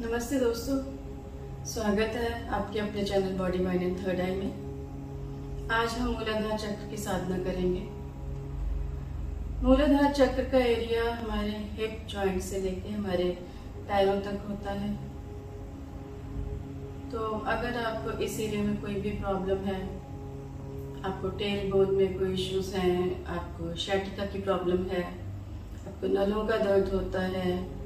नमस्ते दोस्तों, स्वागत है आपके अपने channel body mind and third eye में। आज हम मूलाधार चक्र की साधना करेंगे। मूलाधार चक्र का एरिया हमारे हिप जॉइंट से लेके हमारे पैरों तक होता है। तो अगर आपको इस एरिया में कोई भी प्रॉब्लम है, आपको टेल बोन में कोई इश्यूज़ हैं, आपको शैटिका की प्रॉब्लम है, आपको नलों का दर्द होता है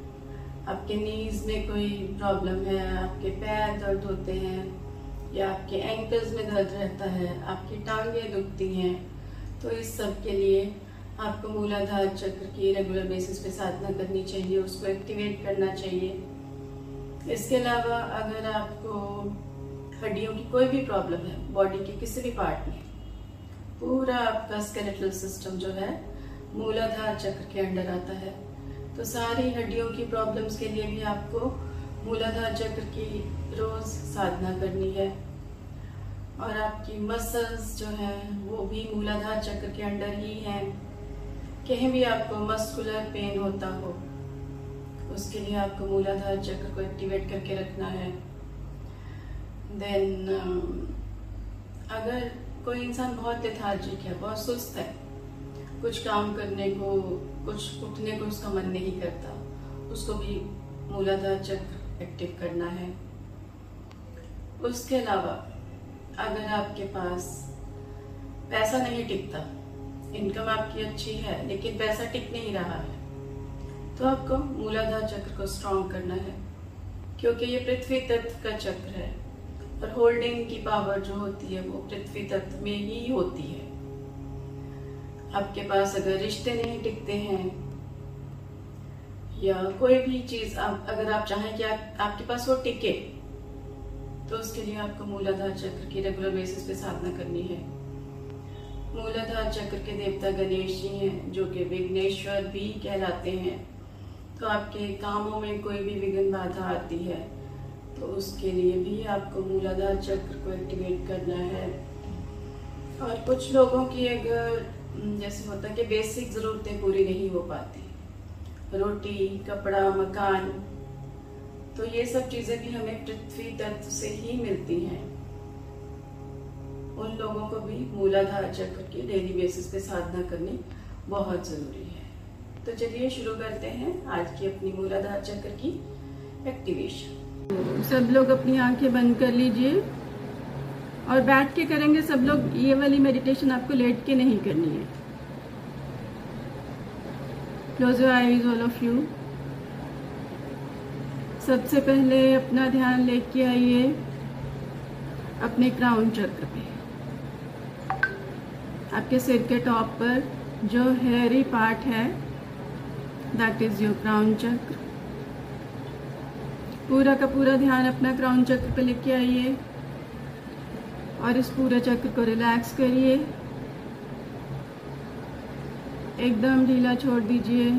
आपके नीज में कोई प्रॉब्लम है, आपके पैर दर्द होते हैं, या आपके एंकल्स में दर्द रहता है, आपकी टांगें दुखती हैं तो इस सब के लिए आपको मूलाधार चक्र की रेगुलर बेसिस पे साधना करनी चाहिए, उसको एक्टिवेट करना चाहिए। इसके अलावा अगर आपको हड्डियों की कोई भी प्रॉब्लम है बॉडी के किसी भी पार्ट में, पूरा आपका स्केलेटल सिस्टम जो है, मूलाधार चक्र के अंडर आता है। तो सारी हड्डियों की प्रॉब्लम्स के लिए भी आपको मूलाधार चक्र की रोज साधना करनी है। और आपकी मसल्स जो है, वो भी मूलाधार चक्र के अंडर ही हैं। कहीं भी आपको मस्कुलर पेन होता हो, उसके लिए आपको मूलाधार चक्र को एक्टिवेट करके रखना है। देन अगर कोई इंसान बहुत लेथार्जिक है, बहुत सुस्त है, कुछ काम करने को कुछ उठने को उसका मन नहीं करता। उसको भी मूलाधार चक्र एक्टिव करना है। उसके अलावा, अगर आपके पास पैसा नहीं टिकता इनकम आपकी अच्छी है, लेकिन पैसा टिक नहीं रहा है तो आपको मूलाधार चक्र को स्ट्रॉन्ग करना है, क्योंकि ये पृथ्वी तत्व का चक्र है। और होल्डिंग की पावर जो होती है, वो पृथ्वी तत्व में ही होती है। आपके पास अगर रिश्ते नहीं टिकते हैं या कोई भी चीज़ आप अगर आप चाहें कि आप, आपके पास वो टिके तो उसके लिए आपको मूलाधार चक्र की रेगुलर बेसिस पे साधना करनी है। मूलाधार चक्र के देवता गणेश जी हैं जो कि विघ्नेश्वर भी कहलाते हैं। तो आपके कामों में कोई भी विघ्न बाधा आती है तो उसके लिए भी आपको मूलाधार चक्र को एक्टिवेट करना है। और कुछ लोगों की अगर जैसे होता है कि बेसिक ज़रूरतें पूरी नहीं हो पाती। रोटी, कपड़ा, मकान तो ये सब चीज़ें भी हमें पृथ्वी तत्व से ही मिलती हैं। उन लोगों को भी मूलाधार चक्र की डेली बेसिस पे साधना करनी बहुत ज़रूरी है। तो चलिए शुरू करते हैं आज की अपनी मूलाधार चक्र की एक्टिवेशन सब लोग अपनी आँखें बंद कर लीजिए। और बैठ के करेंगे सब लोग, ये वाली मेडिटेशन आपको लेट के नहीं करनी है। Close eyes all of you सबसे पहले अपना ध्यान लेके आइए, अपने क्राउन चक्र पे। आपके सिर के टॉप पर जो हेयरी पार्ट है that is your crown chakra पूरा का पूरा ध्यान अपना क्राउन चक्र पे लेके आइए। और इस पूरे चक्र को रिलैक्स करिए एकदम ढीला छोड़ दीजिए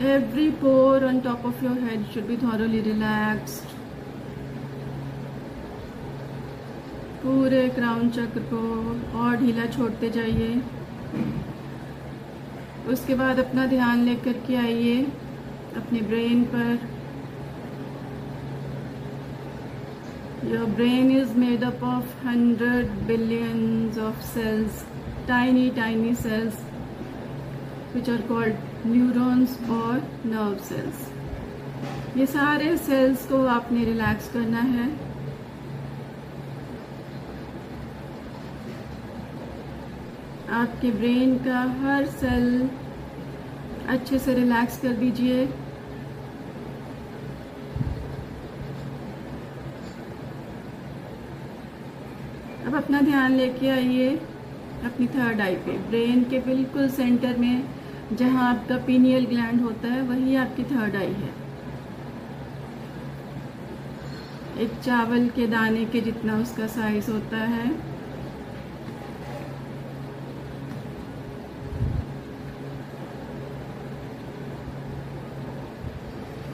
every pore on top of your head should be thoroughly relaxed पूरे क्राउन चक्र को और ढीला छोड़ते जाइए उसके बाद अपना ध्यान लेकर के आइए, अपने ब्रेन पर। Your brain is made up of hundred billions of cells tiny tiny cells which are called neurons और नर्व सेल्स ये सारे सेल्स को आपने रिलैक्स करना है। आपके ब्रेन का हर सेल अच्छे से रिलैक्स कर दीजिए। अब अपना ध्यान लेके आइए अपनी थर्ड आई पे। ब्रेन के बिल्कुल सेंटर में जहाँ आपका पीनियल ग्लैंड होता है, वही आपकी थर्ड आई है। एक चावल के दाने के जितना उसका साइज़ होता है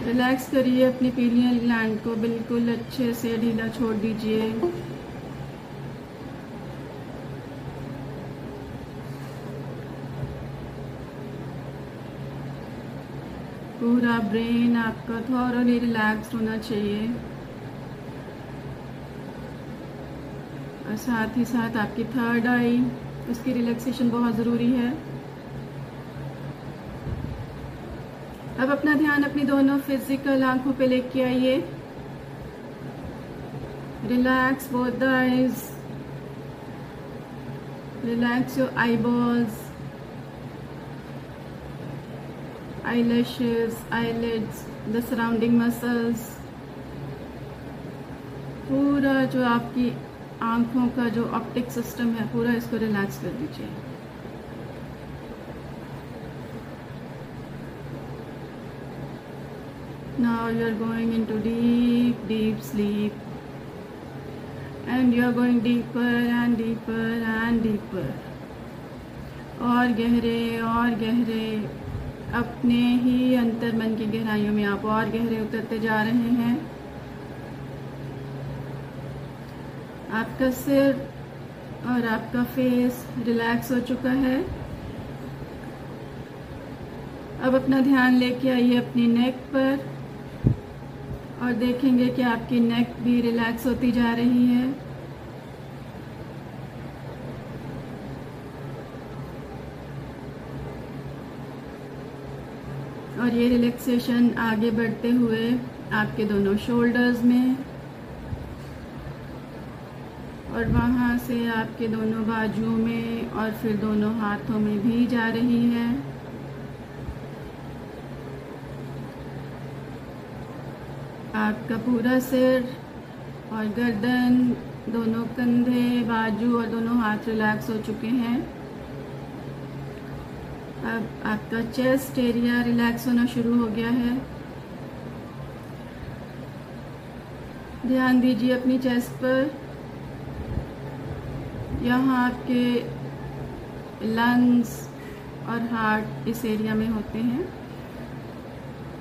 रिलैक्स करिए अपनी पीलियल लैंड को बिल्कुल अच्छे से ढीला छोड़ दीजिए। पूरा ब्रेन आपका थॉरली रिलैक्स होना चाहिए। और साथ ही साथ आपकी थर्ड आई उसकी रिलैक्सेशन बहुत ज़रूरी है। अब अपना ध्यान अपनी दोनों फ़िज़िकल आँखों पे लेके आइए। Relax both the eyes relax your eyeballs eyelashes, eyelids, the surrounding muscles. पूरा जो आपकी आँखों का जो ऑप्टिक सिस्टम है पूरा इसको रिलैक्स कर दीजिए। Now you are going into deep deep sleep. And you are going deeper and deeper and deeper. और गहरे और गहरे, अपने ही अंतर मन की गहराइयों में आप और गहरे उतरते जा रहे हैं। आपका सिर और आपका फेस रिलैक्स हो चुका है। अब अपना ध्यान लेके आइए अपनी नेक पर। और देखेंगे कि आपकी नेक भी रिलैक्स होती जा रही है। और ये रिलैक्सेशन आगे बढ़ते हुए आपके दोनों शोल्डर्स में और वहाँ से आपके दोनों बाजुओं में और फिर दोनों हाथों में भी जा रही है। आपका पूरा सिर और गर्दन, दोनों कंधे, बाजू और दोनों हाथ रिलैक्स हो चुके हैं। अब आपका चेस्ट एरिया रिलैक्स होना शुरू हो गया है। ध्यान दीजिए अपनी चेस्ट पर। यहाँ आपके लंग्स और हार्ट इस एरिया में होते हैं।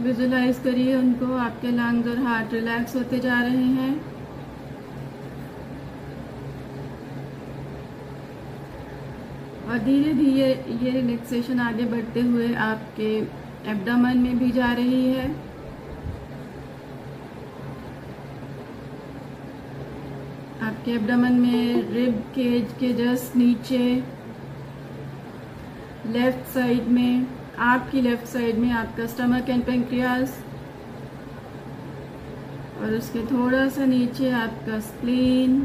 विजुलाइज करिए उनको, आपके लंग्स और हार्ट रिलैक्स होते जा रहे हैं। और धीरे धीरे ये रिलैक्सेशन आगे बढ़ते हुए आपके एब्डामन में भी जा रही है। आपके एब्डामन में रिब केज के जस्ट नीचे लेफ़्ट साइड में आपकी लेफ़्ट साइड में आपका स्टमक एंड पेंक्रियास और उसके थोड़ा सा नीचे आपका स्प्लीन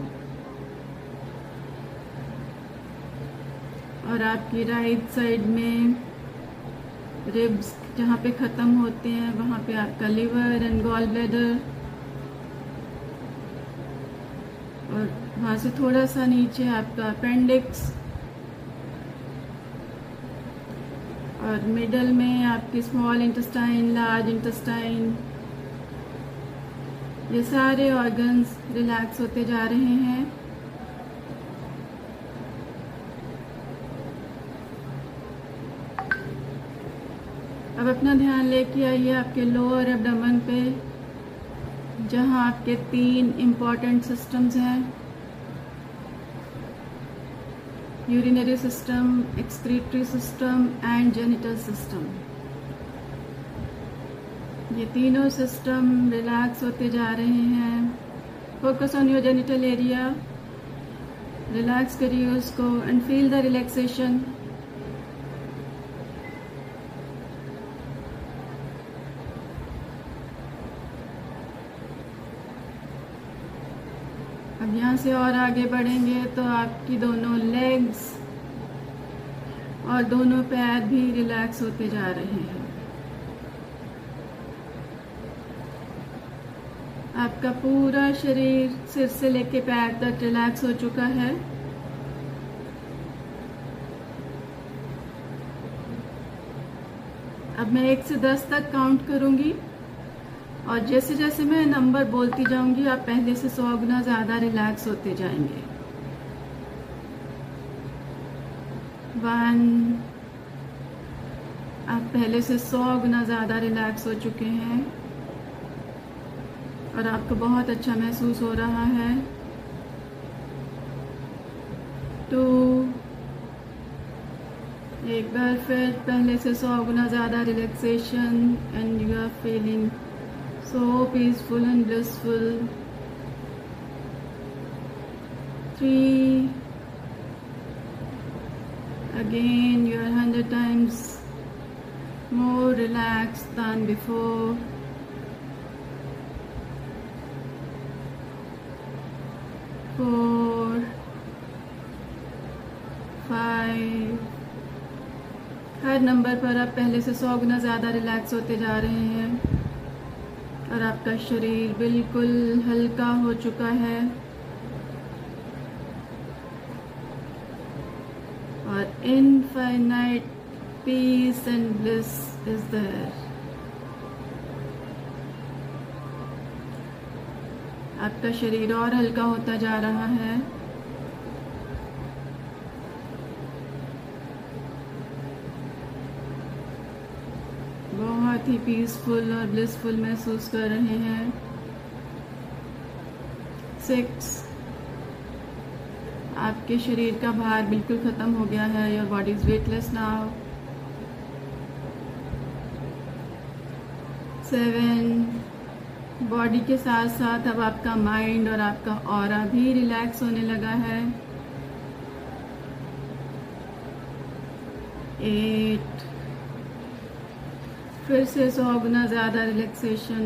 और आपकी राइट साइड में रिब्स जहाँ पे ख़त्म होते हैं, वहाँ पे आपका लिवर एंड गॉल ब्लैडर और वहाँ से थोड़ा सा नीचे आपका अपेंडिक्स और मिडल में आपकी स्मॉल इंटेस्टाइन लार्ज इंटेस्टाइन ये सारे ऑर्गन्स रिलैक्स होते जा रहे हैं। अब अपना ध्यान लेके आइए आपके लोअर एबडमन पे, जहाँ आपके तीन इंपॉर्टेंट सिस्टम्स हैं। Urinary system, excretory system and genital system. ये तीनों सिस्टम रिलैक्स होते जा रहे हैं। Focus on your genital area relax करिए उसको एंड फील द रिलैक्सेशन अब यहाँ से और आगे बढ़ेंगे तो आपकी दोनों लेग्स और दोनों पैर भी रिलैक्स होते जा रहे हैं। आपका पूरा शरीर सिर से लेके पैर तक रिलैक्स हो चुका है। अब मैं एक से दस तक काउंट करूँगी। और जैसे जैसे मैं नंबर बोलती जाऊँगी, आप पहले से सौ गुना ज़्यादा रिलैक्स होते जाएँगे। वन आप पहले से सौ गुना ज़्यादा रिलैक्स हो चुके हैं और आपको बहुत अच्छा महसूस हो रहा है। टू एक बार फिर पहले से सौ गुना ज़्यादा relaxation and you are feeling so peaceful and blissful three again you are hundred times more relaxed than before four five हर नंबर पर आप पहले से सौ गुना ज़्यादा रिलैक्स होते जा रहे हैं और आपका शरीर बिल्कुल हल्का हो चुका है। और infinite peace and bliss is there आपका शरीर और हल्का होता जा रहा है। ही पीसफुल और ब्लिसफुल महसूस कर रहे हैं। सिक्स आपके शरीर का भार बिल्कुल ख़त्म हो गया है your body is weightless now seven body के साथ साथ अब आपका माइंड और आपका और भी रिलैक्स होने लगा है। एट फिर से सौ गुना ज़्यादा रिलैक्सेशन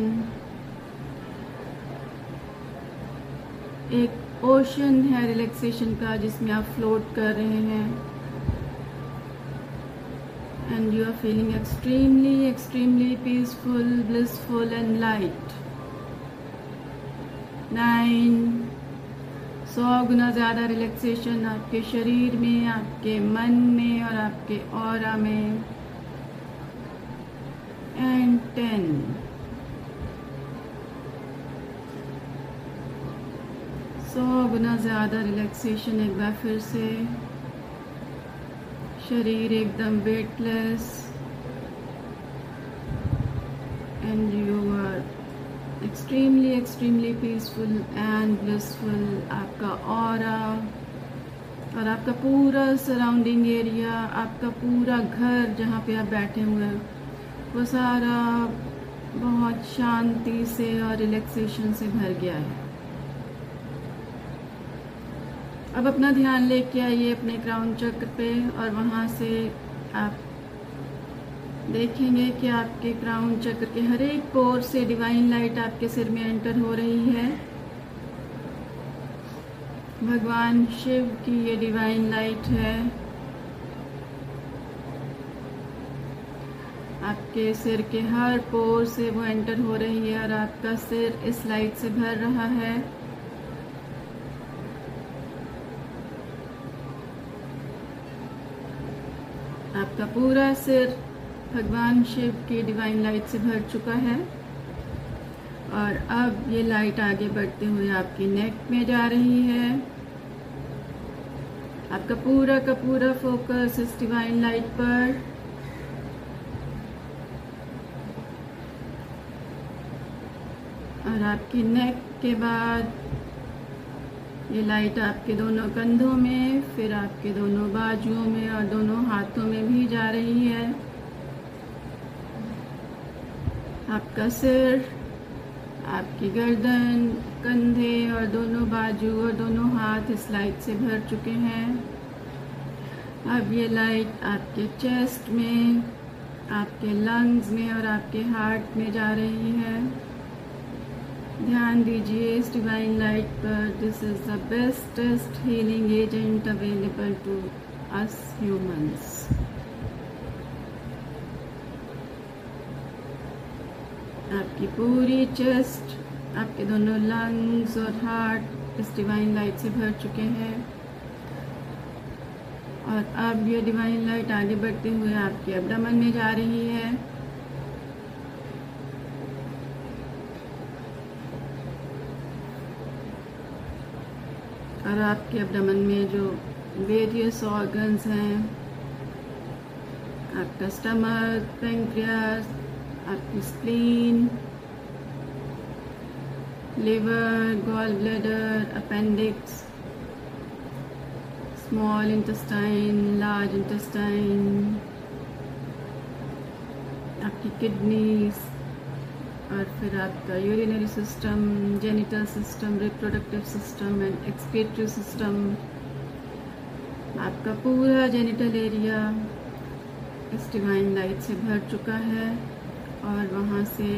एक ओशन है रिलैक्सेशन का, जिसमें आप फ्लोट कर रहे हैं। And you are feeling extremely extremely peaceful blissful and light nine सौ गुना ज़्यादा रिलैक्सेशन आपके शरीर में, आपके मन में और आपके और में। And 10 सौ गुना ज़्यादा रिलैक्सेशन एक बार फिर से। शरीर एकदम weightless and you are extremely extremely peaceful and blissful आपका और और आपका पूरा सराउंडिंग एरिया आपका पूरा घर जहाँ पे आप बैठे हुए हैं। वो सारा बहुत शांति से और रिलैक्सेशन से भर गया है। अब अपना ध्यान लेके आइए अपने क्राउन चक्र पे और वहाँ से आप देखेंगे कि आपके क्राउन चक्र के हर एक पोर से डिवाइन लाइट आपके सिर में एंटर हो रही है। भगवान शिव की ये डिवाइन लाइट है। आपके सिर के हर पोर से वो एंटर हो रही है और आपका सिर इस लाइट से भर रहा है। आपका पूरा सिर भगवान शिव की डिवाइन लाइट से भर चुका है। और अब ये लाइट आगे बढ़ते हुए आपकी नेक में जा रही है। आपका पूरा का पूरा फोकस इस डिवाइन लाइट पर। और आपकी नेक के बाद ये लाइट आपके दोनों कंधों में, फिर आपके दोनों बाजुओं में और दोनों हाथों में भी जा रही है। आपका सिर, आपकी गर्दन, कंधे और दोनों बाजू और दोनों हाथ इस लाइट से भर चुके हैं। अब ये लाइट आपके चेस्ट में, आपके लंग्स में और आपके हार्ट में जा रही है। ध्यान दीजिए, इस डिवाइन लाइट पर this is the bestest healing agent available to us humans आपकी पूरी चेस्ट आपके दोनों लंग्स और हार्ट इस डिवाइन लाइट से भर चुके हैं। और अब ये डिवाइन लाइट आगे बढ़ते हुए आपके अब्डामन में जा रही है। और आपके अबडमन में जो वेरियस ऑर्गन्स हैं, आपका स्टमक पेंक्रियास आपकी spleen liver gall bladder appendix small intestine large intestine आपकी किडनीज और फिर आपका urinary system genital system reproductive system and excretory system आपका पूरा जेनिटल एरिया इस डिवाइन लाइट से भर चुका है और वहाँ से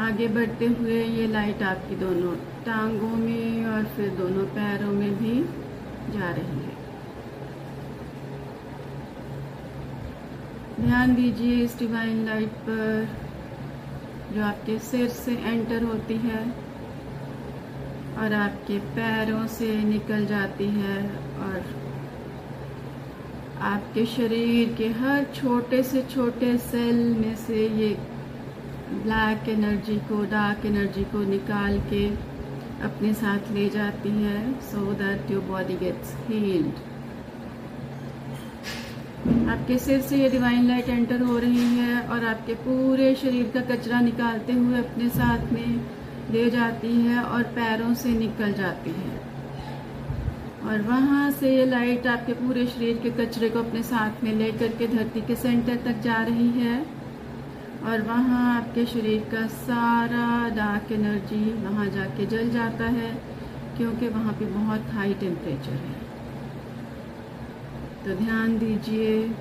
आगे बढ़ते हुए ये लाइट आपकी दोनों टांगों में और फिर दोनों पैरों में भी जा रही है। ध्यान दीजिए इस डिवाइन लाइट पर। जो आपके सिर से एंटर होती है और आपके पैरों से निकल जाती है और आपके शरीर के हर छोटे से छोटे सेल में से ये ब्लैक एनर्जी को, डार्क एनर्जी को निकाल के अपने साथ ले जाती है so that your body gets healed आपके सिर से ये डिवाइन लाइट एंटर हो रही है और आपके पूरे शरीर का कचरा निकालते हुए अपने साथ में ले जाती है और पैरों से निकल जाती है। और वहाँ से ये लाइट आपके पूरे शरीर के कचरे को अपने साथ में ले करके धरती के सेंटर तक जा रही है और वहाँ आपके शरीर का सारा डार्क एनर्जी वहाँ जाके जल जाता है, क्योंकि वहाँ पे बहुत हाई टेम्परेचर है। तो ध्यान दीजिए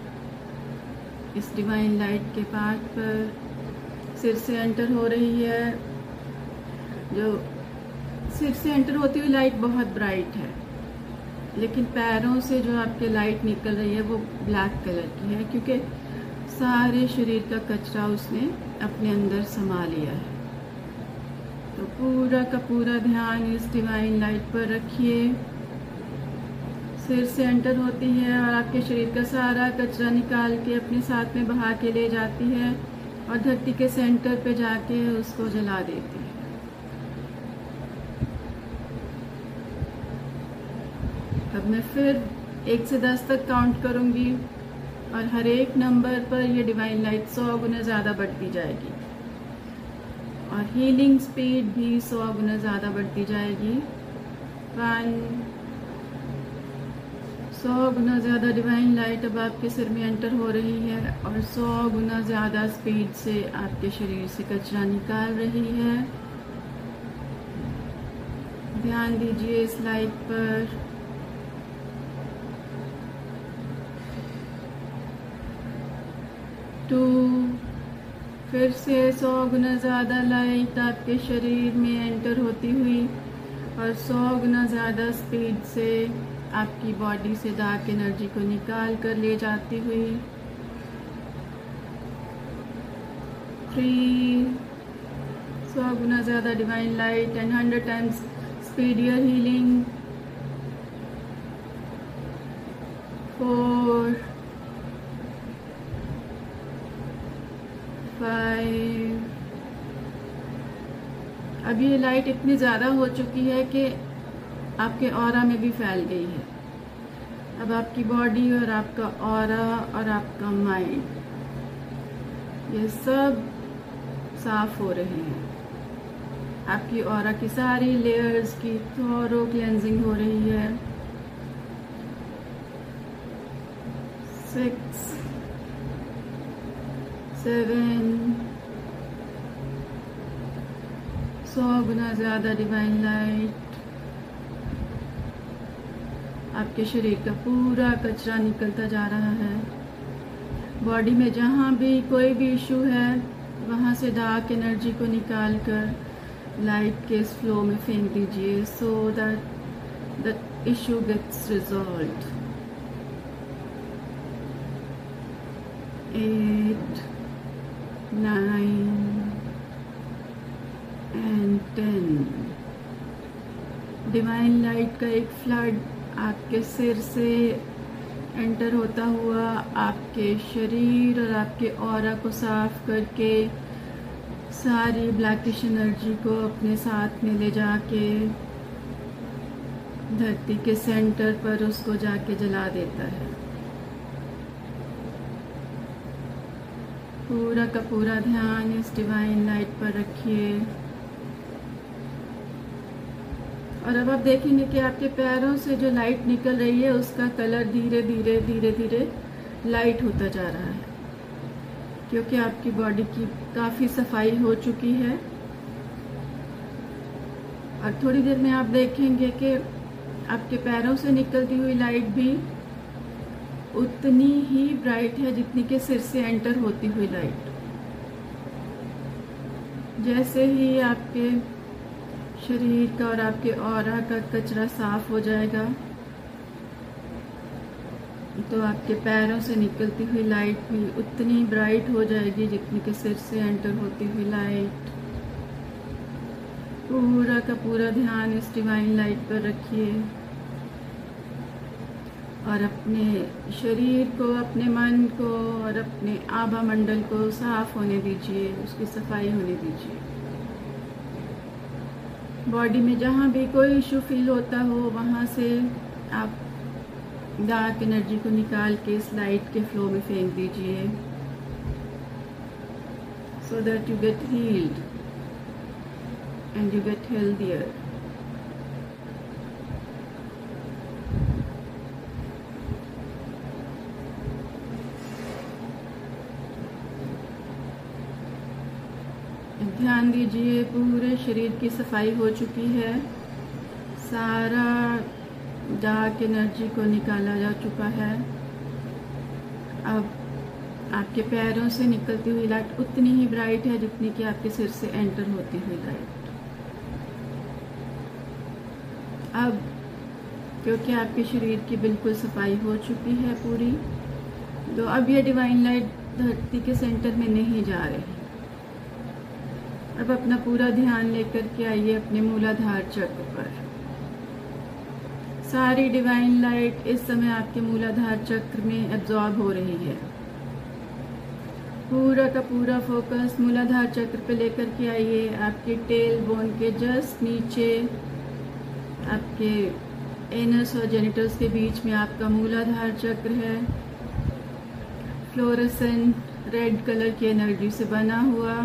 इस डिवाइन लाइट के पार्ट पर। सिर से एंटर हो रही है। जो सिर से एंटर होती हुई लाइट बहुत ब्राइट है। लेकिन पैरों से जो आपके लाइट निकल रही है, वो ब्लैक कलर की है, क्योंकि सारे शरीर का कचरा उसने अपने अंदर समा लिया है। तो पूरा का पूरा ध्यान इस डिवाइन लाइट पर रखिए। सिर से एंटर होती है और आपके शरीर का सारा कचरा निकाल के अपने साथ में बहा के ले जाती है और धरती के सेंटर पे जाके उसको जला देती है। अब मैं फिर एक से दस तक काउंट करूँगी और हर एक नंबर पर ये डिवाइन लाइट सौ गुना ज़्यादा बढ़ती जाएगी। और हीलिंग स्पीड भी सौ गुना ज़्यादा बढ़ती जाएगी। वन सौ गुना ज़्यादा डिवाइन लाइट अब आपके सिर में एंटर हो रही है और सौ गुना ज़्यादा स्पीड से आपके शरीर से कचरा निकाल रही है। ध्यान दीजिए इस लाइट पर। टू फिर से सौ गुना ज़्यादा लाइट आपके शरीर में एंटर होती हुई और सौ गुना ज़्यादा स्पीड से आपकी बॉडी से डार्क एनर्जी को निकाल कर ले जाती हुई। थ्री सौ गुना ज़्यादा divine light and hundred times speedier healing four five अब ये लाइट इतनी ज़्यादा हो चुकी है कि आपके और में भी फैल गई है। अब आपकी बॉडी और आपका और और आपका माइंड ये सब साफ़ हो रहे हैं। आपकी और की सारी लेयर्स की थोरो क्लेंजिंग हो रही है। सिक्स सेवन सौ गुना ज़्यादा डिवाइन लाइट आपके शरीर का पूरा कचरा निकलता जा रहा है। बॉडी में जहाँ भी कोई भी इशू है, वहाँ से डार्क एनर्जी को निकाल कर लाइट के फ्लो में फेंक दीजिए so that the issue gets resolve at nine and ten divine light का एक फ्लड आपके सिर से एंटर होता हुआ आपके शरीर और आपके और को साफ़ करके सारी ब्लैकिश एनर्जी को अपने साथ में ले जाके धरती के सेंटर पर उसको जाके जला देता है। पूरा का पूरा ध्यान इस डिवाइन लाइट पर रखिए। और अब आप देखेंगे कि आपके पैरों से जो लाइट निकल रही है, उसका कलर धीरे धीरे धीरे धीरे लाइट होता जा रहा है। क्योंकि आपकी बॉडी की काफ़ी सफ़ाई हो चुकी है। और थोड़ी देर में आप देखेंगे कि आपके पैरों से निकलती हुई लाइट भी उतनी ही ब्राइट है जितनी के सिर से एंटर होती हुई लाइट जैसे ही आपके शरीर का और आपके और का कचरा साफ़ हो जाएगा। तो आपके पैरों से निकलती हुई लाइट भी उतनी ब्राइट हो जाएगी जितनी के सिर से एंटर होती हुई लाइट पूरा का पूरा ध्यान इस डिवाइन लाइट पर रखिए। और अपने शरीर को, अपने मन को और अपने आभा मंडल को साफ़ होने दीजिए, उसकी सफ़ाई होने दीजिए। बॉडी में जहाँ भी कोई इशू फील होता हो, वहाँ से आप डार्क एनर्जी को निकाल के इस लाइट के फ्लो में फेंक दीजिए। So that you get healed and you get healthier ध्यान दीजिए, पूरे शरीर की सफ़ाई हो चुकी है। सारा डार्क एनर्जी को निकाला जा चुका है। अब आपके पैरों से निकलती हुई लाइट उतनी ही ब्राइट है जितनी कि आपके सिर से एंटर होती हुई लाइट अब क्योंकि आपके शरीर की बिल्कुल सफ़ाई हो चुकी है पूरी तो अब ये डिवाइन लाइट धरती के सेंटर में नहीं जा रही। अब अपना पूरा ध्यान लेकर के आइए अपने मूलाधार चक्र पर। सारी डिवाइन लाइट इस समय आपके मूलाधार चक्र में एब्जॉर्ब हो रही है। पूरा का पूरा फोकस मूलाधार चक्र पे लेकर के आइए। आपके टेल बोन के जस्ट नीचे, आपके एनस और जेनिटल्स के बीच में आपका मूलाधार चक्र है। फ्लोरेसेंट रेड कलर की एनर्जी से बना हुआ।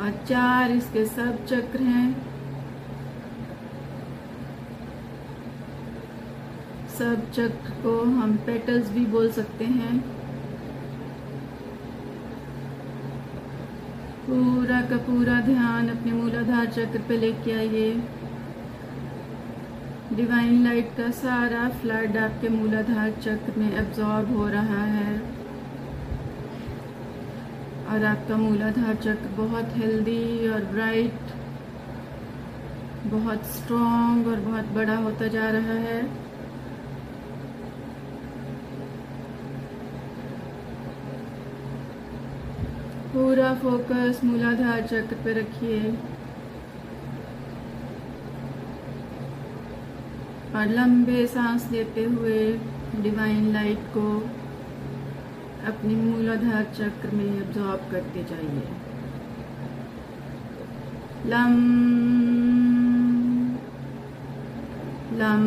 और चार इसके सब चक्र हैं। सब चक्र को हम पेटल्स भी बोल सकते हैं। पूरा का पूरा ध्यान अपने मूलाधार चक्र पे लेके आइए। डिवाइन लाइट का सारा फ्लड आपके मूलाधार चक्र में एब्जॉर्ब हो रहा है। और आपका मूलाधार चक्र बहुत हेल्दी और ब्राइट बहुत स्ट्रॉन्ग और बहुत बड़ा होता जा रहा है। पूरा फोकस मूलाधार चक्र पे रखिए। और लंबे सांस लेते हुए डिवाइन लाइट को अपनी मूलाधार चक्र में एब्जॉर्ब करते जाइए। लम लम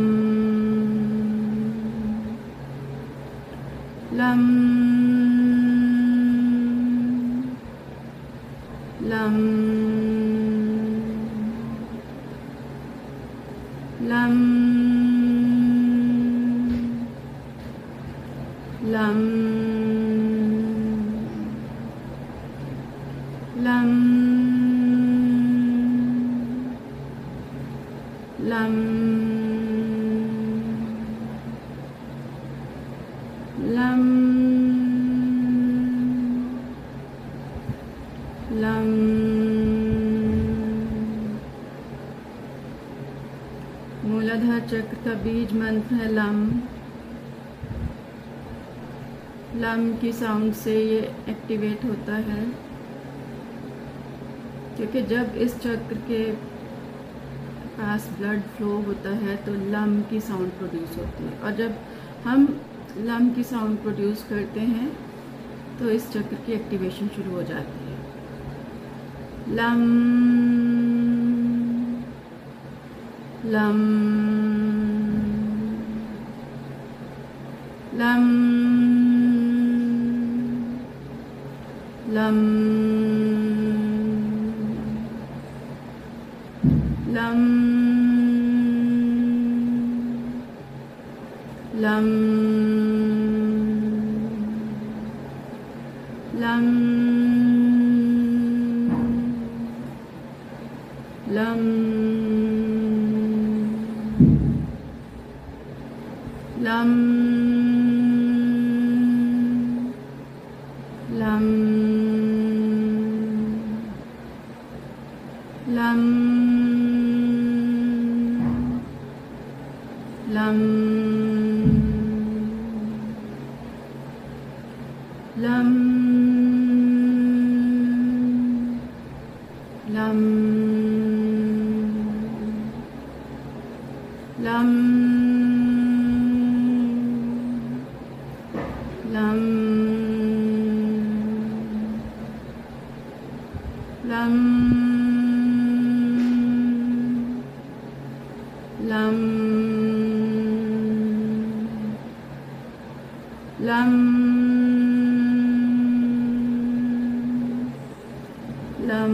लम लम। का बीज मंत्र है लम। लम की साउंड से ये एक्टिवेट होता है। क्योंकि जब इस चक्र के पास ब्लड फ्लो होता है तो लम की साउंड प्रोड्यूस होती है। और जब हम लम की साउंड प्रोड्यूस करते हैं तो इस चक्र की एक्टिवेशन शुरू हो जाती है। लम। लम। लम लम lam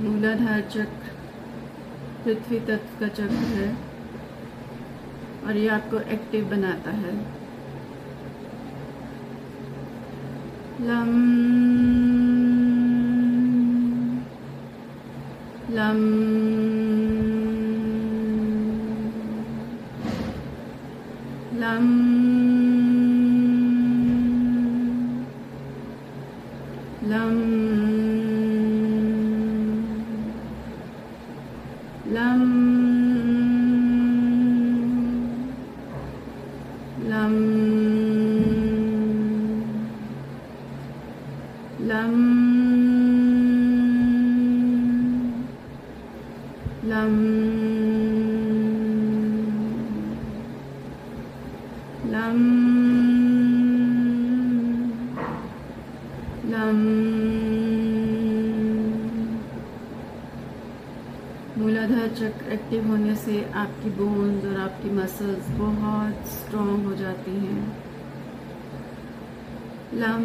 मूलाधार चक्र पृथ्वी तत्व का चक्र है और ये आपको एक्टिव बनाता है। लम लम लम लम लम लम लम लम लम मूलाधार चक्र एक्टिव होने से आपकी बोन्स और आपकी मसल्स बहुत स्ट्रॉन्ग हो जाती हैं। लम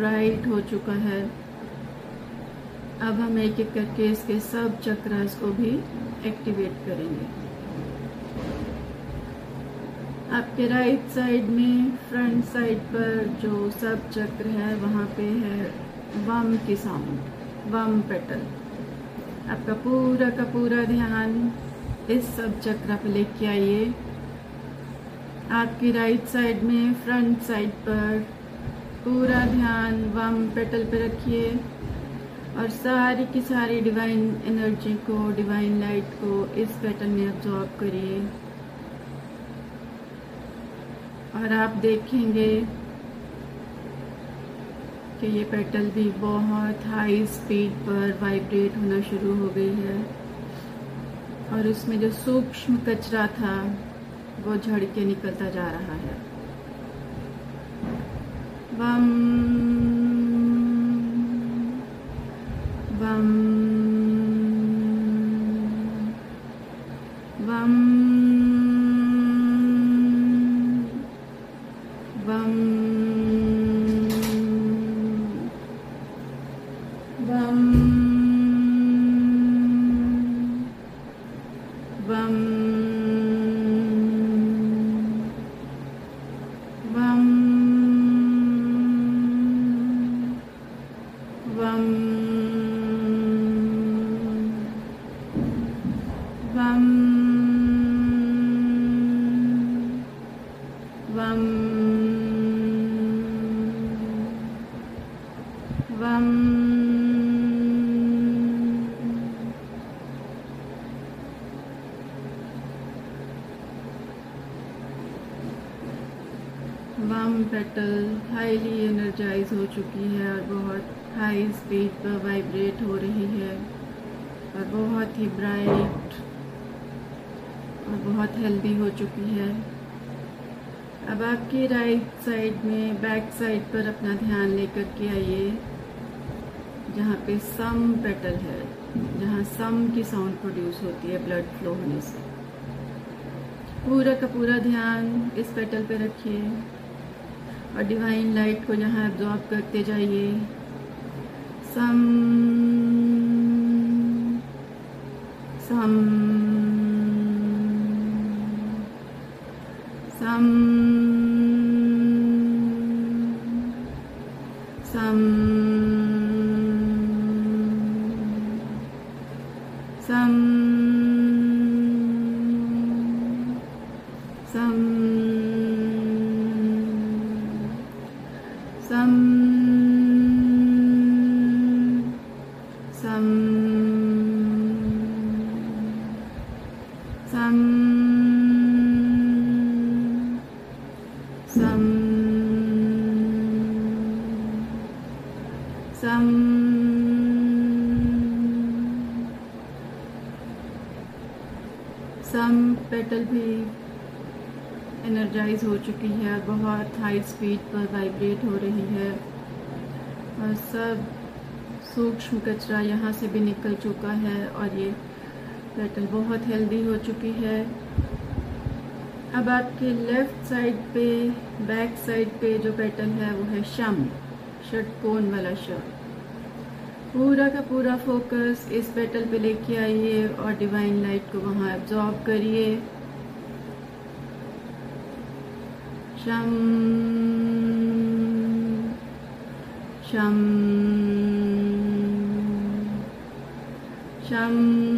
ब्राइट हो चुका है। अब हम एक एक करके इसके सब चक्रास को भी एक्टिवेट करेंगे। आपके राइट साइड में फ्रंट साइड पर जो सब चक्र है, वहाँ पे है वम की साउंड वम पेटल आपका पूरा का पूरा ध्यान इस सब चक्र पे लेके आइए। आपकी राइट साइड में फ्रंट साइड पर पूरा ध्यान वम पेटल पे रखिए और सारी की सारी डिवाइन एनर्जी को डिवाइन लाइट को इस पैटर्न में अब्जॉर्ब करिए। और आप देखेंगे कि ये पेटल भी बहुत हाई स्पीड पर वाइब्रेट होना शुरू हो गई है। और उसमें जो सूक्ष्म कचरा था, वो झड़ के निकलता जा रहा है। um, अब आपकी राइट साइड में बैक साइड पर अपना ध्यान लेकर के आइए, जहाँ पे सम पेटल है, जहाँ सम की साउंड प्रोड्यूस होती है ब्लड फ्लो होने से। पूरा का पूरा ध्यान इस पेटल पे रखिए और डिवाइन लाइट को यहाँ एब्जॉर्ब करते जाइए। सम सम सम पेटल भी एनर्जाइज हो चुकी है बहुत हाई स्पीड पर वाइब्रेट हो रही है। और सब सूक्ष्म कचरा यहाँ से भी निकल चुका है और ये पेटल बहुत हेल्दी हो चुकी है। अब आपके लेफ़्ट साइड पे बैक साइड पे जो पेटल है वो है शम षटकोण वाला शम पूरा का पूरा फोकस इस पेटल पे लेके आइए और डिवाइन लाइट को वहाँ एब्जॉर्ब करिए शम शम शम।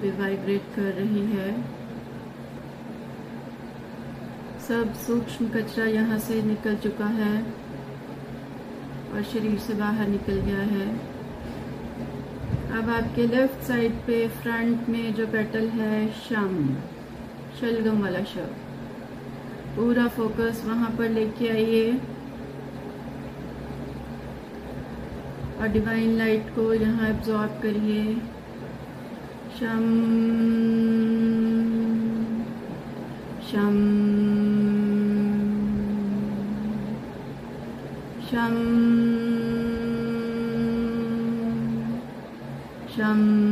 पे वाइब्रेट कर रही है। सब सूक्ष्म कचरा यहाँ से निकल चुका है और शरीर से बाहर निकल गया है। अब आपके लेफ़्ट साइड पे फ्रंट में जो पेटल है, शम, शलगम वाला शव। पूरा फोकस वहाँ पर लेके आइए। और डिवाइन लाइट को यहाँ एब्जॉर्ब करिए। शं शं शं शम्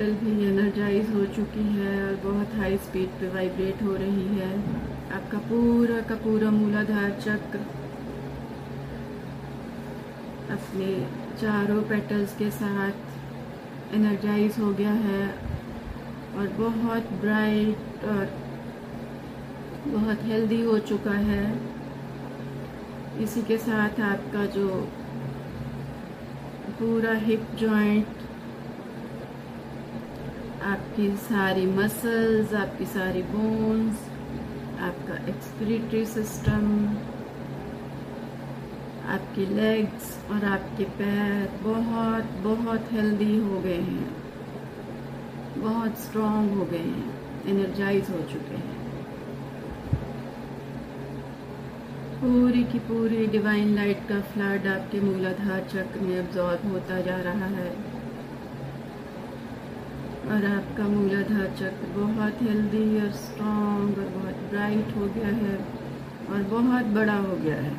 ये भी एनर्जाइज हो चुकी है और बहुत हाई स्पीड पे वाइब्रेट हो रही है। आपका पूरा का पूरा मूलाधार चक्र अपने चारों पेटल्स के साथ एनर्जाइज हो गया है और बहुत ब्राइट और बहुत हेल्दी हो चुका है। इसी के साथ आपका जो पूरा हिप जॉइंट आपकी सारी मसल्स आपकी सारी बोन्स आपका एक्सक्रीटरी सिस्टम आपकी लेग्स और आपके पैर बहुत बहुत हेल्दी हो गए हैं। बहुत स्ट्रॉन्ग हो गए हैं। एनर्जाइज हो चुके हैं। पूरी की पूरी डिवाइन लाइट का फ्लड आपके मूलाधार चक्र में अब्जॉर्ब होता जा रहा है। और आपका मूलाधार चक्र बहुत हेल्दी और स्ट्रॉन्ग और बहुत ब्राइट हो गया है और बहुत बड़ा हो गया है।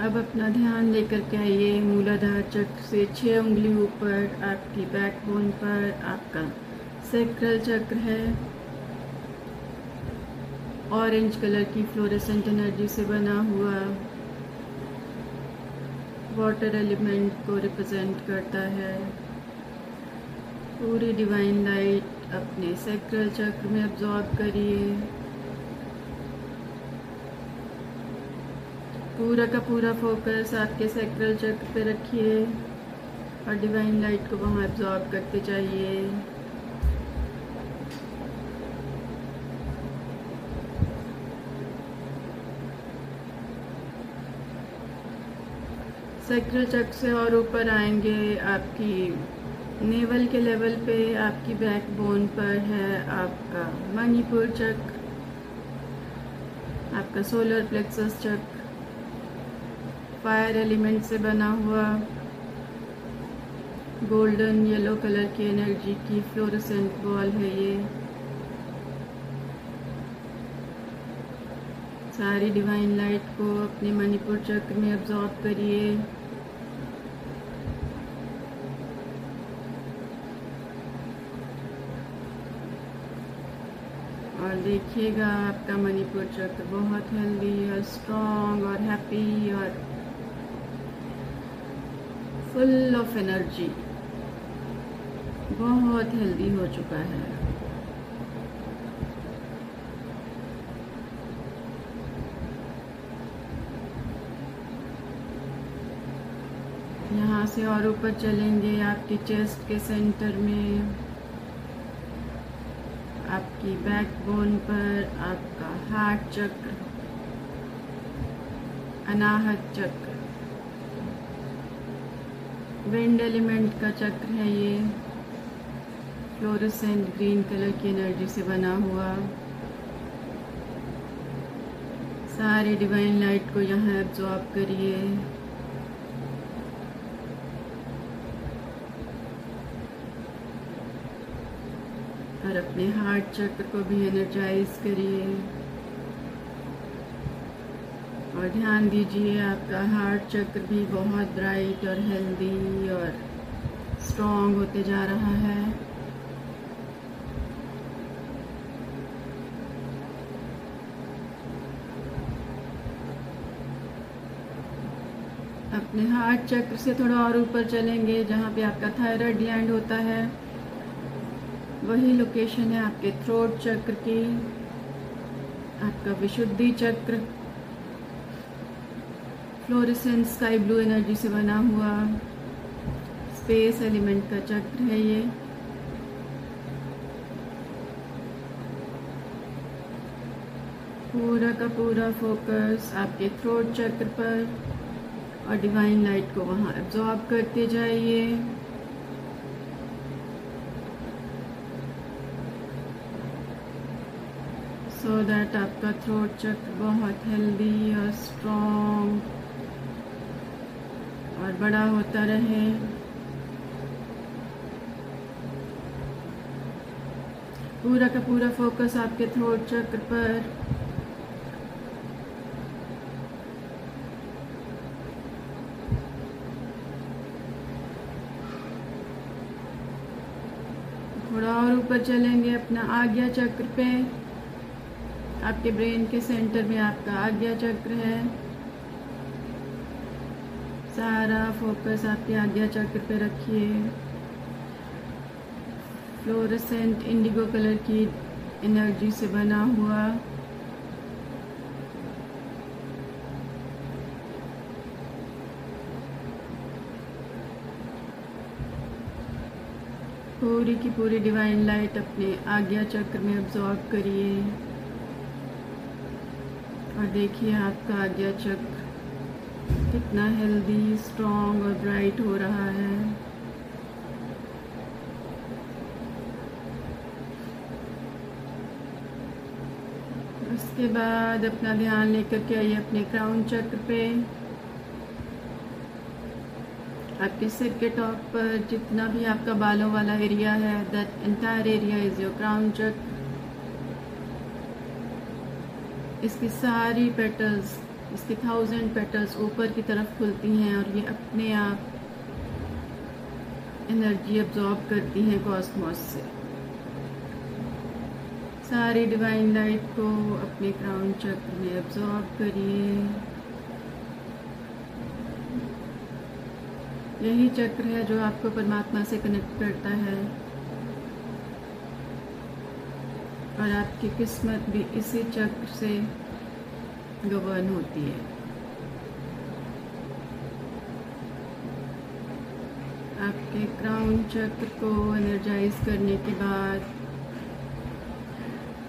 अब अपना ध्यान लेकर के आइए, मूलाधार चक्र से छह उंगली ऊपर, आपकी बैकबोन पर आपका सेक्रल चक्र है। ऑरेंज कलर की फ्लोरेसेंट एनर्जी से बना हुआ वाटर एलिमेंट को रिप्रेजेंट करता है। पूरी डिवाइन लाइट अपने सेक्रल चक्र में अब्जॉर्ब करिए। पूरा का पूरा फोकस आपके सेक्रल चक्र पे रखिए और डिवाइन लाइट को वहाँ एब्जॉर्ब करते जाइए। सेक्रल चक से और ऊपर आएँगे। आपकी नेवल के लेवल पे, आपकी बैक बोन पर है आपका मणिपुर चक, आपका सोलर प्लेक्सस चक फायर एलिमेंट से बना हुआ गोल्डन येलो कलर की एनर्जी की फ्लोरोसेंट बॉल है ये। सारी डिवाइन लाइट को अपने मणिपुर चक्र में अब्जॉर्ब करिए। और देखिएगा आपका मणिपुर चक्र बहुत हेल्दी और स्ट्रॉन्ग और हैप्पी और फुल ऑफ़ एनर्जी बहुत हेल्दी हो चुका है। यहाँ से और ऊपर चलेंगे आपके चेस्ट के सेंटर में। आपकी बैकबोन पर आपका हार्ट चक्र, अनाहत चक्र। विंड एलिमेंट का चक्र है ये। फ्लोरेसेंट ग्रीन कलर की एनर्जी से बना हुआ। सारी डिवाइन लाइट को यहाँ एब्जॉर्ब करिए। और अपने हार्ट चक्र को भी एनर्जाइज करिए। और ध्यान दीजिए, आपका हार्ट चक्र भी बहुत ब्राइट और हेल्दी और स्ट्रॉन्ग होते जा रहा है। अपने हार्ट चक्र से थोड़ा और ऊपर चलेंगे, जहाँ पे आपका थायराइड ग्लैंड होता है। वही लोकेशन है आपके थ्रोट चक्र की, आपका विशुद्धि चक्र। फ्लोरेसेंट स्काई ब्लू एनर्जी से बना हुआ स्पेस एलिमेंट का चक्र है ये। पूरा का पूरा फोकस आपके थ्रोट चक्र पर और डिवाइन लाइट को वहाँ एब्जॉर्ब करते जाइए। सो दैट आपका थ्रोट चक्र बहुत हेल्दी और स्ट्रॉन्ग और बड़ा होता रहे। पूरा का पूरा फोकस आपके थ्रोट चक्र पर। थोड़ा और ऊपर चलेंगे अपना आज्ञा चक्र पे। आपके ब्रेन के सेंटर में आपका आज्ञा चक्र है। सारा फोकस आपके आज्ञा चक्र पे रखिए। फ्लोरेसेंट इंडिगो कलर की एनर्जी से बना हुआ। पूरी की पूरी डिवाइन लाइट अपने आज्ञा चक्र में अब्जॉर्ब करिए। और देखिए आपका आज्ञा चक्र कितना हेल्दी स्ट्रॉन्ग और ब्राइट हो रहा है। उसके बाद अपना ध्यान लेकर के आइए अपने क्राउन चक्र पे। आपके सिर के टॉप पर जितना भी आपका बालों वाला एरिया है that entire area is your crown chakra. इसकी सारी पेटल्स इसकी थाउज़ेंड पेटल्स ऊपर की तरफ़ खुलती हैं और ये अपने आप एनर्जी अब्जॉर्ब करती हैं कॉस्मोस से। सारी डिवाइन लाइट को अपने क्राउन चक्र में अब्जॉर्ब करिए। यही चक्र है जो आपको परमात्मा से कनेक्ट करता है। और आपकी किस्मत भी इसी चक्र से गवर्न होती है। आपके क्राउन चक्र को एनर्जाइज करने के बाद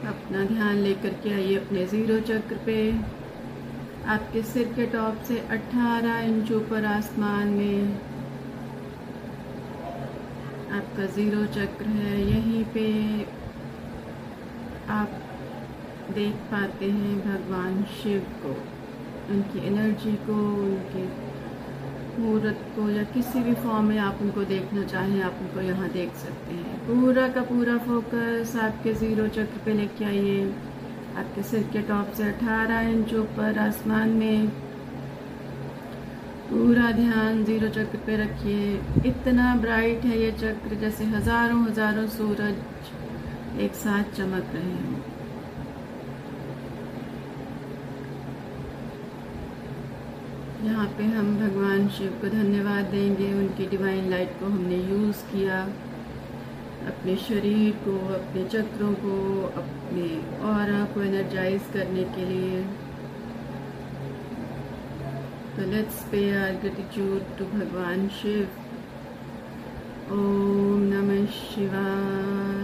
अपना ध्यान लेकर के आइए अपने ज़ीरो चक्र पे। आपके सिर के टॉप से 18 इंच ऊपर आसमान में आपका ज़ीरो चक्र है। यहीं पे आप देख पाते हैं भगवान शिव को, उनकी एनर्जी को, उनके मूर्त को, या किसी भी फॉर्म में आप उनको देखना चाहें, आप उनको यहाँ देख सकते हैं। पूरा का पूरा फोकस आपके ज़ीरो चक्र पे लेके आइए आपके सिर के टॉप से 18 इंच ऊपर आसमान में। पूरा ध्यान ज़ीरो चक्र पे रखिए। इतना ब्राइट है ये चक्र जैसे हज़ारों हज़ारों सूरज एक साथ चमक रहे हैं। यहाँ पे हम भगवान शिव को धन्यवाद देंगे। उनकी डिवाइन लाइट को हमने यूज़ किया। अपने शरीर को, अपने चक्रों को, अपने और को एनर्जाइज करने के लिए। तो लेट्स पे आर ग्रेटिट्यूड टू भगवान शिव। ओम नमः शिवाय।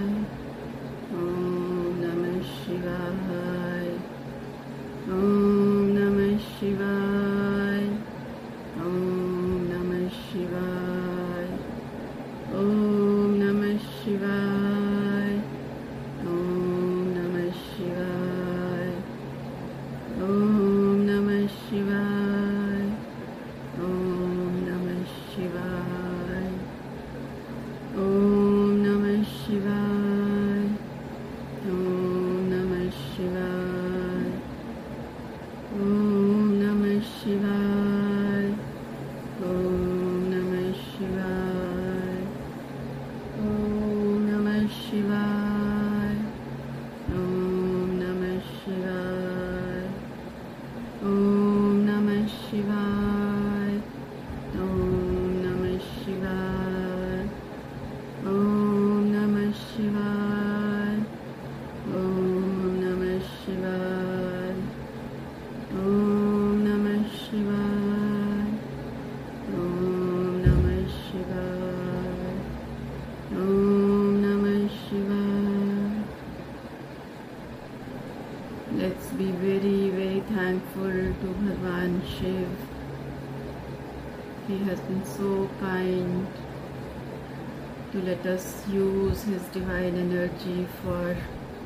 Us use his divine energy for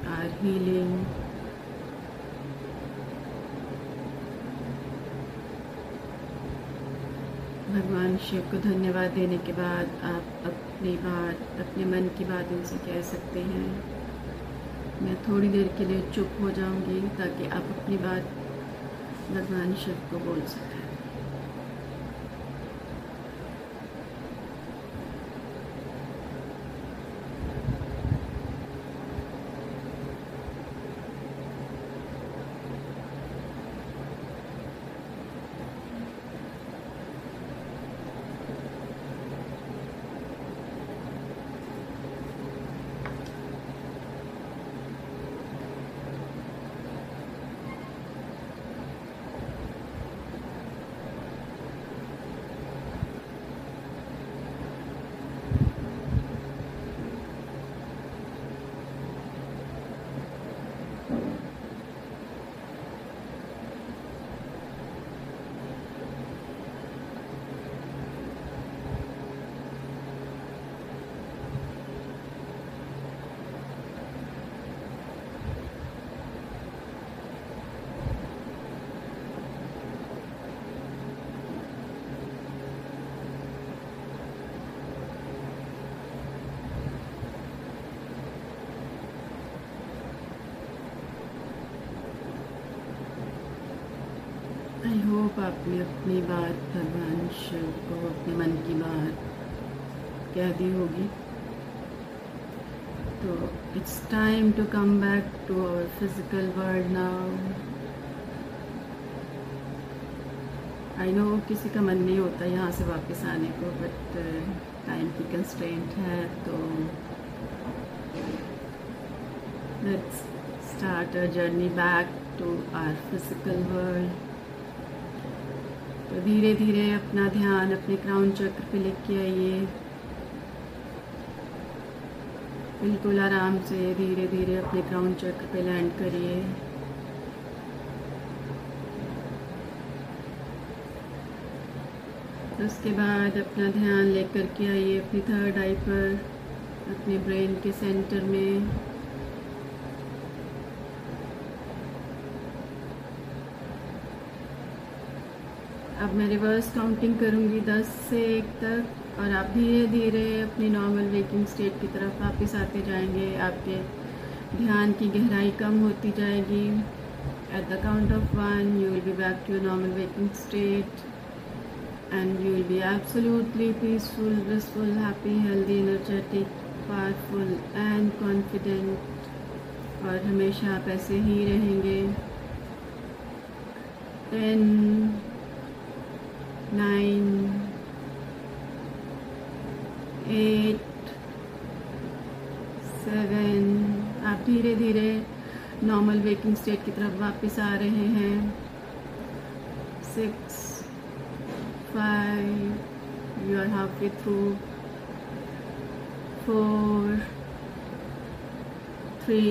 our healing. भगवान शिव को धन्यवाद देने के बाद आप अपनी बात, अपने मन की बात उनसे कह सकते हैं मैं थोड़ी देर के लिए चुप हो जाऊँगी ताकि आप अपनी बात भगवान शिव को बोल सकें अपनी बात भगवान शिव को अपने मन की बात कह दी होगी। तो it's time to come back to our physical world now I know किसी का मन नहीं होता यहाँ से वापस आने को बट टाइम uh, की कंस्ट्रेंट है तो let's start a journey back to our physical world तो धीरे धीरे अपना ध्यान अपने क्राउन चक्र पे लेके आइए। बिल्कुल आराम से धीरे धीरे अपने क्राउन चक्र पे लैंड करिए। उसके बाद अपना ध्यान लेकर के आइए अपनी थर्ड आई पर, अपने ब्रेन के सेंटर में। अब मैं रिवर्स काउंटिंग करूँगी दस से एक तक, और आप धीरे धीरे अपनी नॉर्मल वेकिंग स्टेट की तरफ़ वापस आते जाएँगे। आपके ध्यान की गहराई कम होती जाएगी। At the count of one you will be back to your normal waking state and you will be absolutely peaceful blissful happy healthy energetic powerful and confident और हमेशा आप ऐसे ही रहेंगे। टेन आप धीरे धीरे नॉर्मल वेकिंग स्टेट की तरफ़ वापस आ रहे हैं। Six five you are half way through four three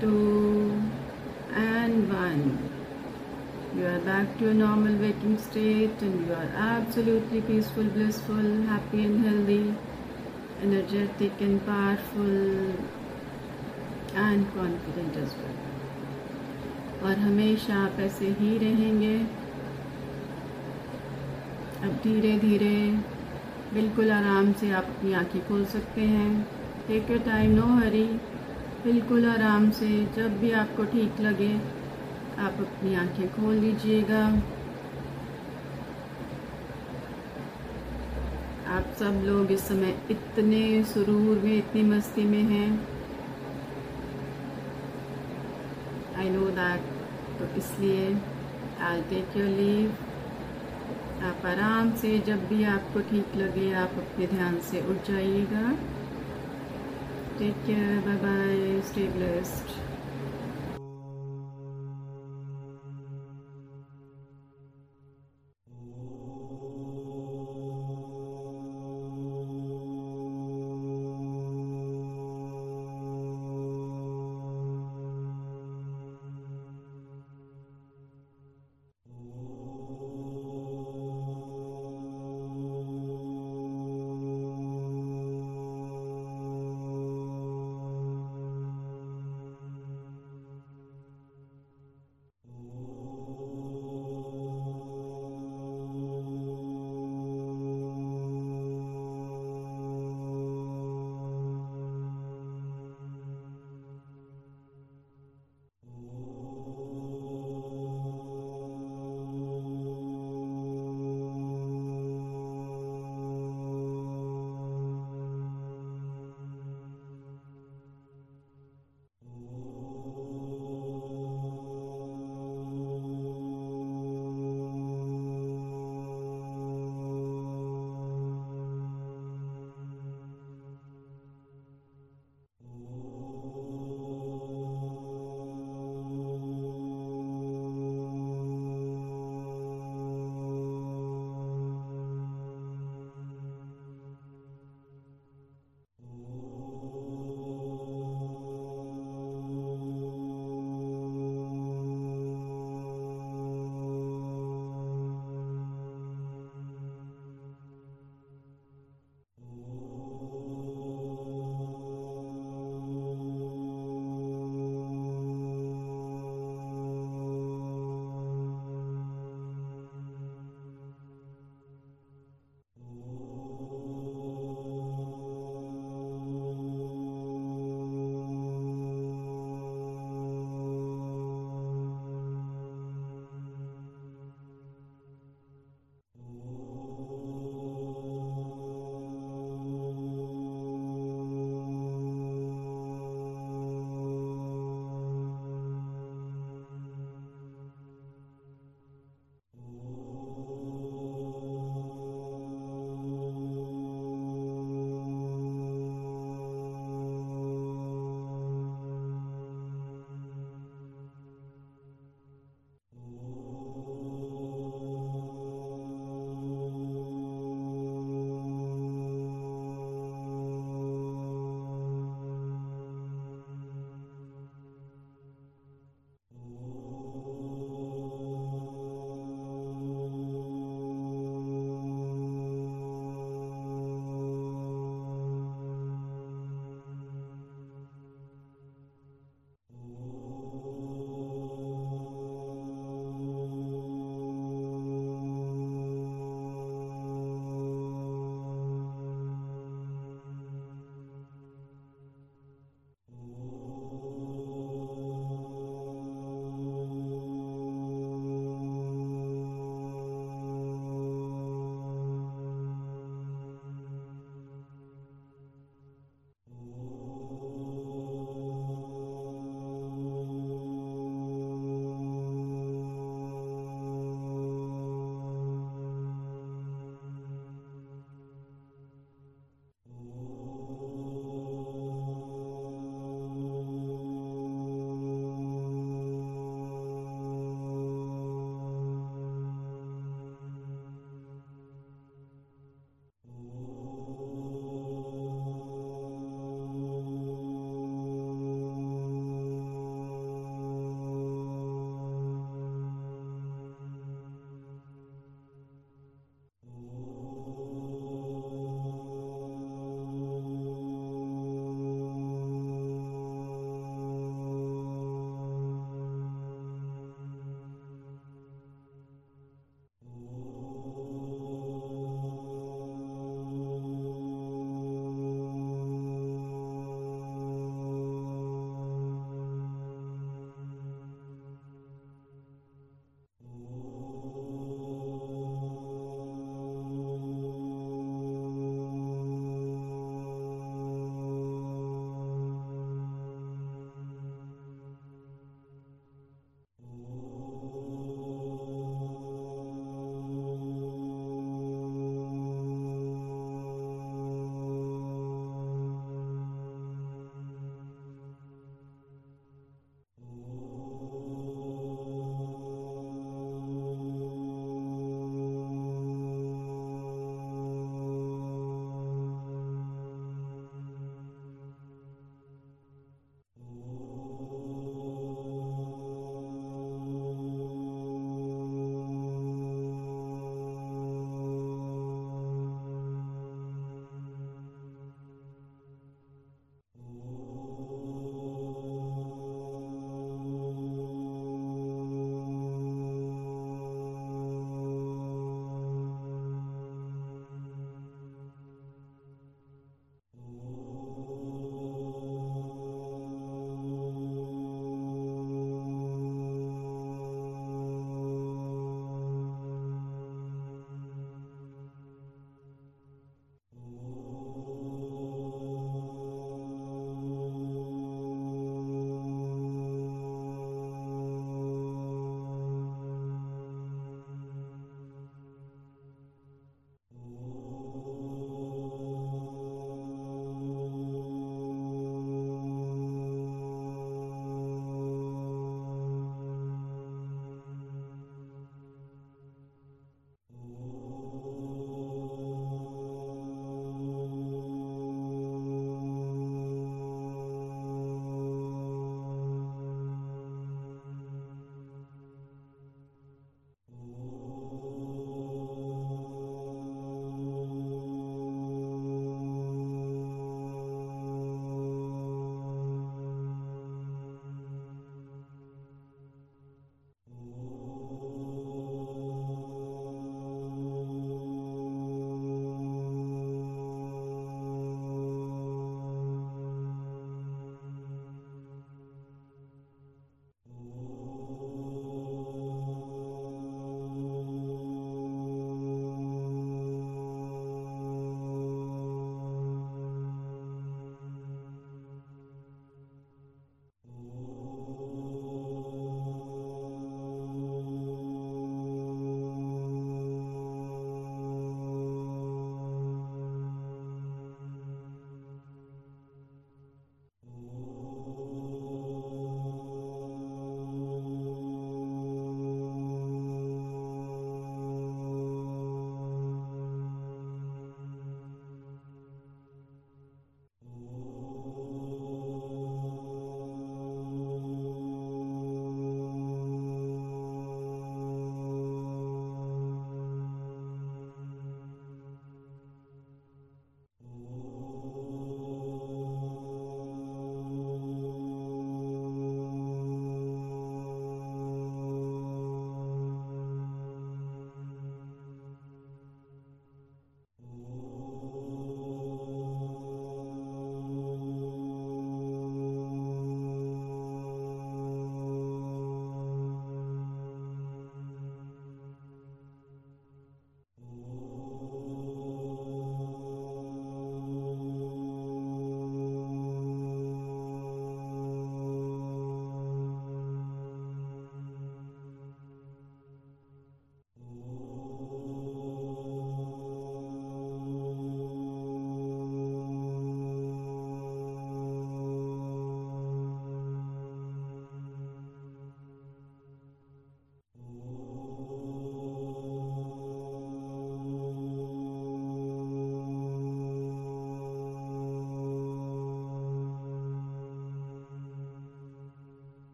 two and one You are back to your normal waking state and you are absolutely peaceful, blissful, happy and healthy, energetic and powerful and confident as well. और हमेशा आप ऐसे ही रहेंगे अब धीरे धीरे बिल्कुल आराम से आप अपनी आँखें खोल सकते हैं take your time no hurry बिल्कुल आराम से जब भी आपको ठीक लगे आप अपनी आँखें खोल लीजिएगा। आप सब लोग इस समय इतने सुरूर में, इतनी मस्ती में हैं। आई नो दैट तो इसलिए आई टेक योर लीव आप आराम से, जब भी आपको ठीक लगे, आप अपने ध्यान से उठ जाइएगा। Take care bye bye stay blessed